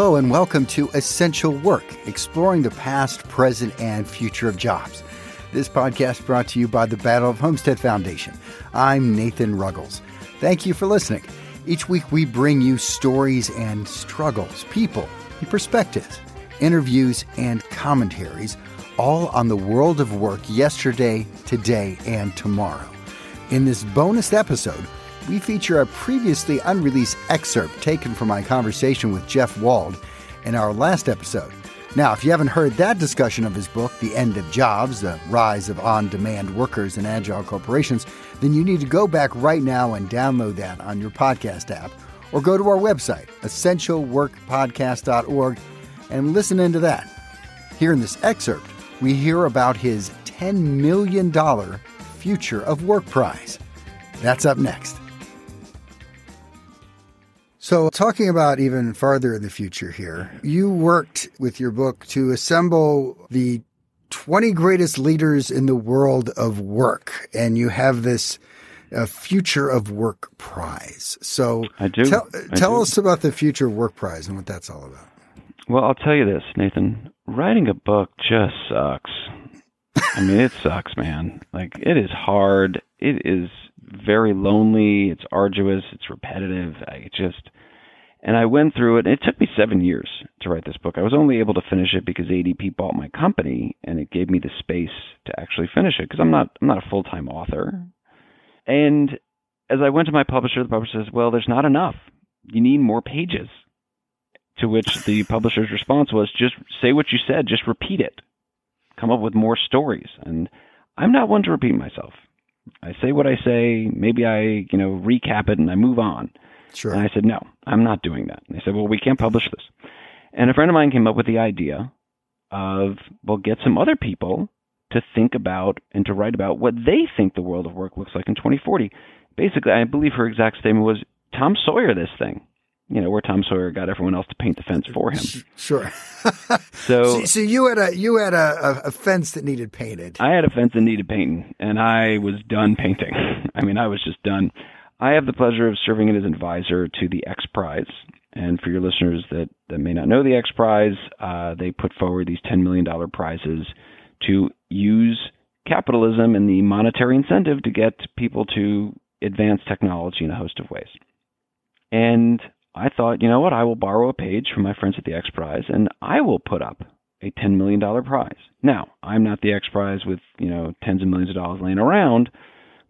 Hello, and welcome to Essential Work, exploring the past, present, and future of jobs. This podcast brought to you by the Battle of Homestead Foundation. I'm Nathan Ruggles. Thank you for listening. Each week, we bring you stories and struggles, people, and perspectives, interviews, and commentaries, all on the world of work yesterday, today, and tomorrow. In this bonus episode, we feature a previously unreleased excerpt taken from my conversation with Jeff Wald in our last episode. Now, if you haven't heard that discussion of his book, The End of Jobs The Rise of On Demand Workers and Agile Corporations, then you need to go back right now and download that on your podcast app or go to our website, essentialworkpodcast.org, and listen into that. Here in this excerpt, we hear about his $10 million Future of Work Prize. That's up next. So, talking about even farther in the future here, you worked with your book to assemble the 20 greatest leaders in the world of work, and you have this uh, Future of Work Prize. So, I do. Tell, I tell do. us about the Future of Work Prize and what that's all about. Well, I'll tell you this, Nathan. Writing a book just sucks. I mean, it sucks, man. Like, it is hard. It is very lonely. It's arduous. It's repetitive. I just, and I went through it. And it took me seven years to write this book. I was only able to finish it because ADP bought my company, and it gave me the space to actually finish it because I'm not, I'm not a full time author. Mm-hmm. And as I went to my publisher, the publisher says, "Well, there's not enough. You need more pages." To which the publisher's response was, "Just say what you said. Just repeat it. Come up with more stories." And I'm not one to repeat myself. I say what I say. Maybe I, you know, recap it and I move on. Sure. And I said, no, I'm not doing that. And they said, well, we can't publish this. And a friend of mine came up with the idea of, well, get some other people to think about and to write about what they think the world of work looks like in 2040. Basically, I believe her exact statement was, Tom Sawyer this thing. You know, where Tom Sawyer got everyone else to paint the fence for him. Sure. So, so, so you had a you had a, a, a fence that needed painted. I had a fence that needed painting, and I was done painting. I mean, I was just done. I have the pleasure of serving as an advisor to the X Prize. And for your listeners that, that may not know the X Prize, uh, they put forward these $10 million prizes to use capitalism and the monetary incentive to get people to advance technology in a host of ways. And I thought, you know what, I will borrow a page from my friends at the X Prize and I will put up a $10 million prize. Now, I'm not the X Prize with, you know, tens of millions of dollars laying around,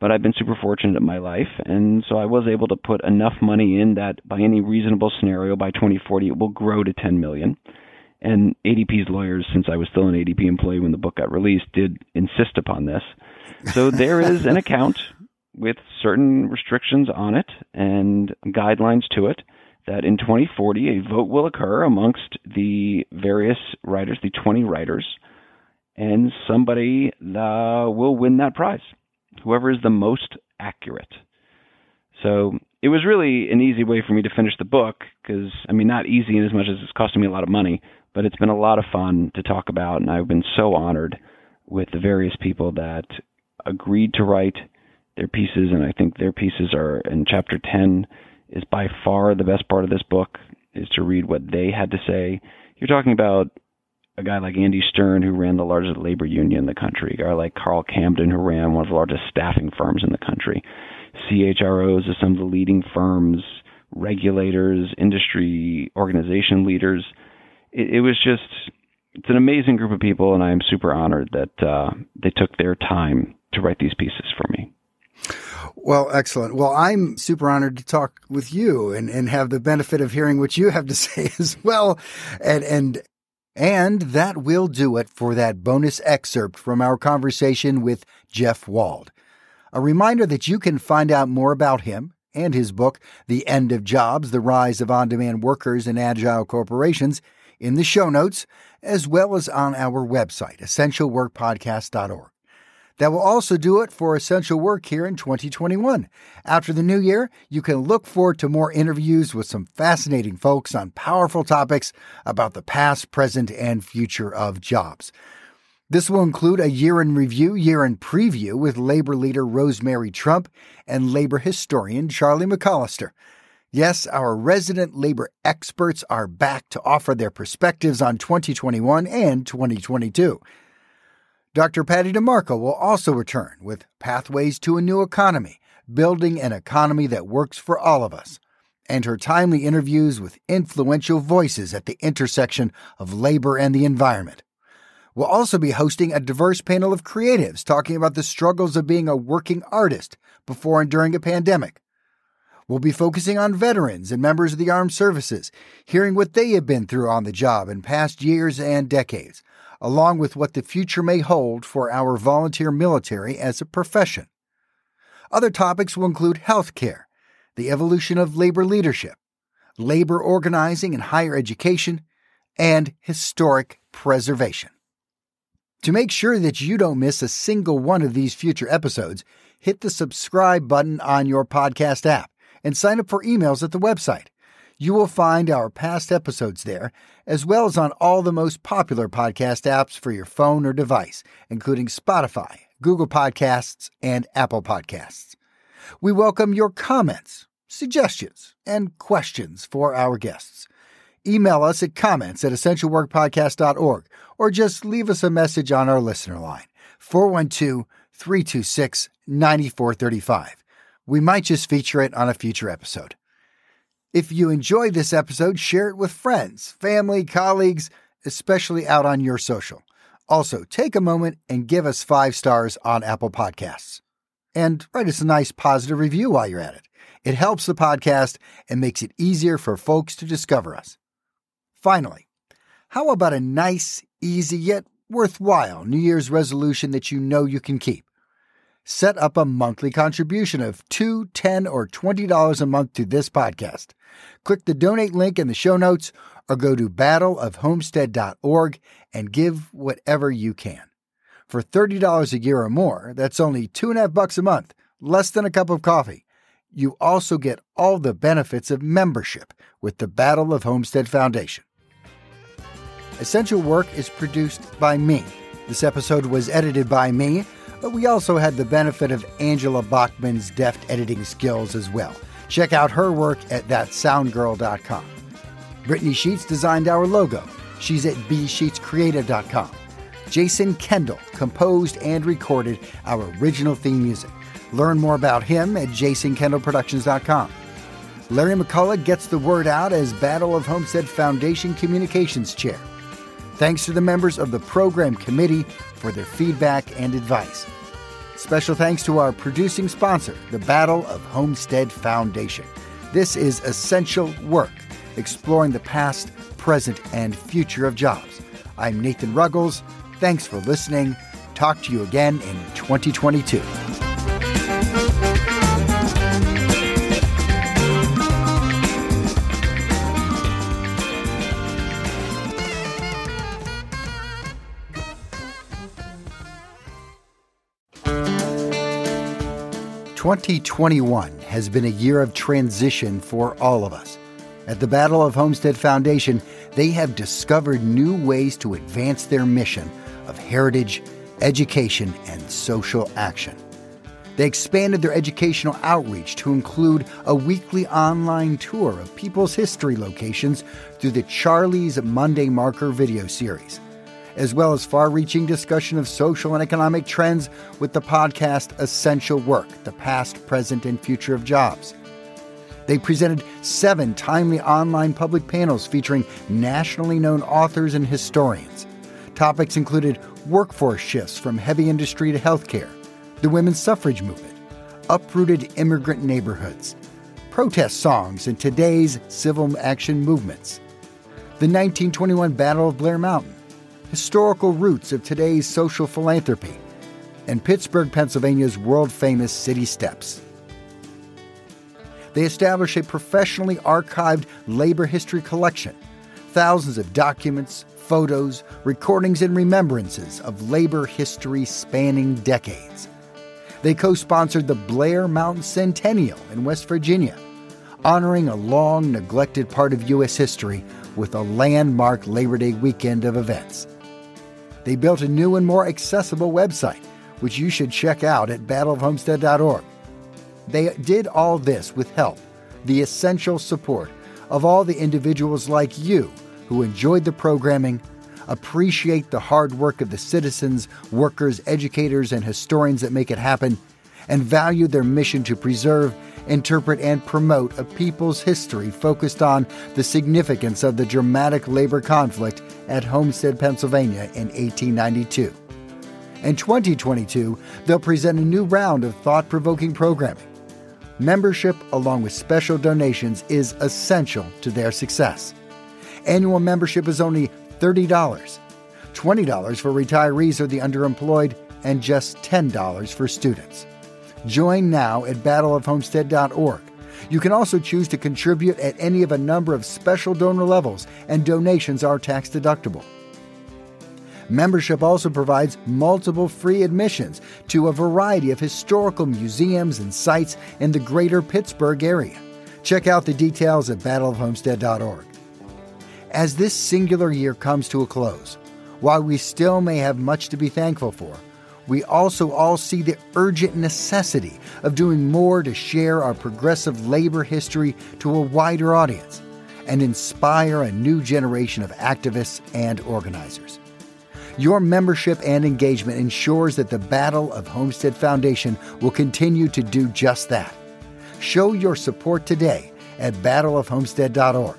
but I've been super fortunate in my life. And so I was able to put enough money in that by any reasonable scenario, by 2040, it will grow to 10 million. And ADP's lawyers, since I was still an ADP employee when the book got released, did insist upon this. So there is an account with certain restrictions on it and guidelines to it that in 2040 a vote will occur amongst the various writers, the 20 writers, and somebody uh, will win that prize. Whoever is the most accurate. So it was really an easy way for me to finish the book because, I mean, not easy in as much as it's costing me a lot of money, but it's been a lot of fun to talk about, and I've been so honored with the various people that agreed to write their pieces, and I think their pieces are in chapter 10 is by far the best part of this book is to read what they had to say. You're talking about a guy like Andy Stern who ran the largest labor union in the country, a guy like Carl Camden who ran one of the largest staffing firms in the country, CHROs of some of the leading firms, regulators, industry organization leaders. It, it was just it's an amazing group of people, and I am super honored that uh, they took their time to write these pieces for me. Well, excellent. Well, I'm super honored to talk with you and, and have the benefit of hearing what you have to say as well. And, and, and that will do it for that bonus excerpt from our conversation with Jeff Wald. A reminder that you can find out more about him and his book, The End of Jobs, The Rise of On-Demand Workers and Agile Corporations, in the show notes, as well as on our website, essentialworkpodcast.org. That will also do it for Essential Work here in 2021. After the new year, you can look forward to more interviews with some fascinating folks on powerful topics about the past, present, and future of jobs. This will include a year in review, year in preview with labor leader Rosemary Trump and labor historian Charlie McCollester. Yes, our resident labor experts are back to offer their perspectives on 2021 and 2022. Dr. Patty DeMarco will also return with Pathways to a New Economy, building an economy that works for all of us, and her timely interviews with influential voices at the intersection of labor and the environment. We'll also be hosting a diverse panel of creatives talking about the struggles of being a working artist before and during a pandemic. We'll be focusing on veterans and members of the armed services, hearing what they have been through on the job in past years and decades, along with what the future may hold for our volunteer military as a profession. Other topics will include healthcare, the evolution of labor leadership, labor organizing and higher education, and historic preservation. To make sure that you don't miss a single one of these future episodes, hit the subscribe button on your podcast app and sign up for emails at the website. You will find our past episodes there, as well as on all the most popular podcast apps for your phone or device, including Spotify, Google Podcasts, and Apple Podcasts. We welcome your comments, suggestions, and questions for our guests. Email us at comments at essentialworkpodcast.org or just leave us a message on our listener line, 412 326 9435 we might just feature it on a future episode. If you enjoyed this episode, share it with friends, family, colleagues, especially out on your social. Also, take a moment and give us five stars on Apple Podcasts. And write us a nice positive review while you're at it. It helps the podcast and makes it easier for folks to discover us. Finally, how about a nice, easy, yet worthwhile New Year's resolution that you know you can keep? Set up a monthly contribution of $2, 10 or $20 a month to this podcast. Click the donate link in the show notes or go to battleofhomestead.org and give whatever you can. For $30 a year or more, that's only two and a half bucks a month, less than a cup of coffee. You also get all the benefits of membership with the Battle of Homestead Foundation. Essential Work is produced by me. This episode was edited by me but we also had the benefit of Angela Bachman's deft editing skills as well. Check out her work at thatsoundgirl.com. Brittany Sheets designed our logo. She's at bsheetscreative.com. Jason Kendall composed and recorded our original theme music. Learn more about him at jasonkendallproductions.com. Larry McCullough gets the word out as Battle of Homestead Foundation Communications Chair. Thanks to the members of the program committee for their feedback and advice. Special thanks to our producing sponsor, the Battle of Homestead Foundation. This is essential work, exploring the past, present, and future of jobs. I'm Nathan Ruggles. Thanks for listening. Talk to you again in 2022. 2021 has been a year of transition for all of us. At the Battle of Homestead Foundation, they have discovered new ways to advance their mission of heritage, education, and social action. They expanded their educational outreach to include a weekly online tour of people's history locations through the Charlie's Monday Marker video series as well as far reaching discussion of social and economic trends with the podcast Essential Work The Past, Present, and Future of Jobs. They presented seven timely online public panels featuring nationally known authors and historians. Topics included workforce shifts from heavy industry to healthcare, the women's suffrage movement, uprooted immigrant neighborhoods, protest songs in today's civil action movements, the 1921 Battle of Blair Mountain, historical roots of today's social philanthropy, and Pittsburgh, Pennsylvania's world famous city steps. They establish a professionally archived labor history collection, thousands of documents, photos, recordings, and remembrances of labor history spanning decades. They co sponsored the Blair Mountain Centennial in West Virginia, honoring a long neglected part of U.S. history with a landmark Labor Day weekend of events. They built a new and more accessible website, which you should check out at battleofhomestead.org. They did all this with help the essential support of all the individuals like you who enjoyed the programming, appreciate the hard work of the citizens, workers, educators, and historians that make it happen, and value their mission to preserve, interpret, and promote a people's history focused on the significance of the dramatic labor conflict at Homestead, Pennsylvania in 1892. In 2022, they'll present a new round of thought provoking programming. Membership, along with special donations, is essential to their success. Annual membership is only $30, $20 for retirees or the underemployed, and just $10 for students. Join now at battleofhomestead.org. You can also choose to contribute at any of a number of special donor levels, and donations are tax deductible. Membership also provides multiple free admissions to a variety of historical museums and sites in the greater Pittsburgh area. Check out the details at battleofhomestead.org. As this singular year comes to a close, while we still may have much to be thankful for, we also all see the urgent necessity of doing more to share our progressive labor history to a wider audience and inspire a new generation of activists and organizers. Your membership and engagement ensures that the Battle of Homestead Foundation will continue to do just that. Show your support today at battleofhomestead.org.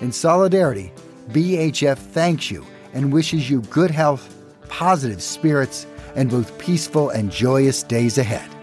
In solidarity, BHF thanks you and wishes you good health, positive spirits, and both peaceful and joyous days ahead.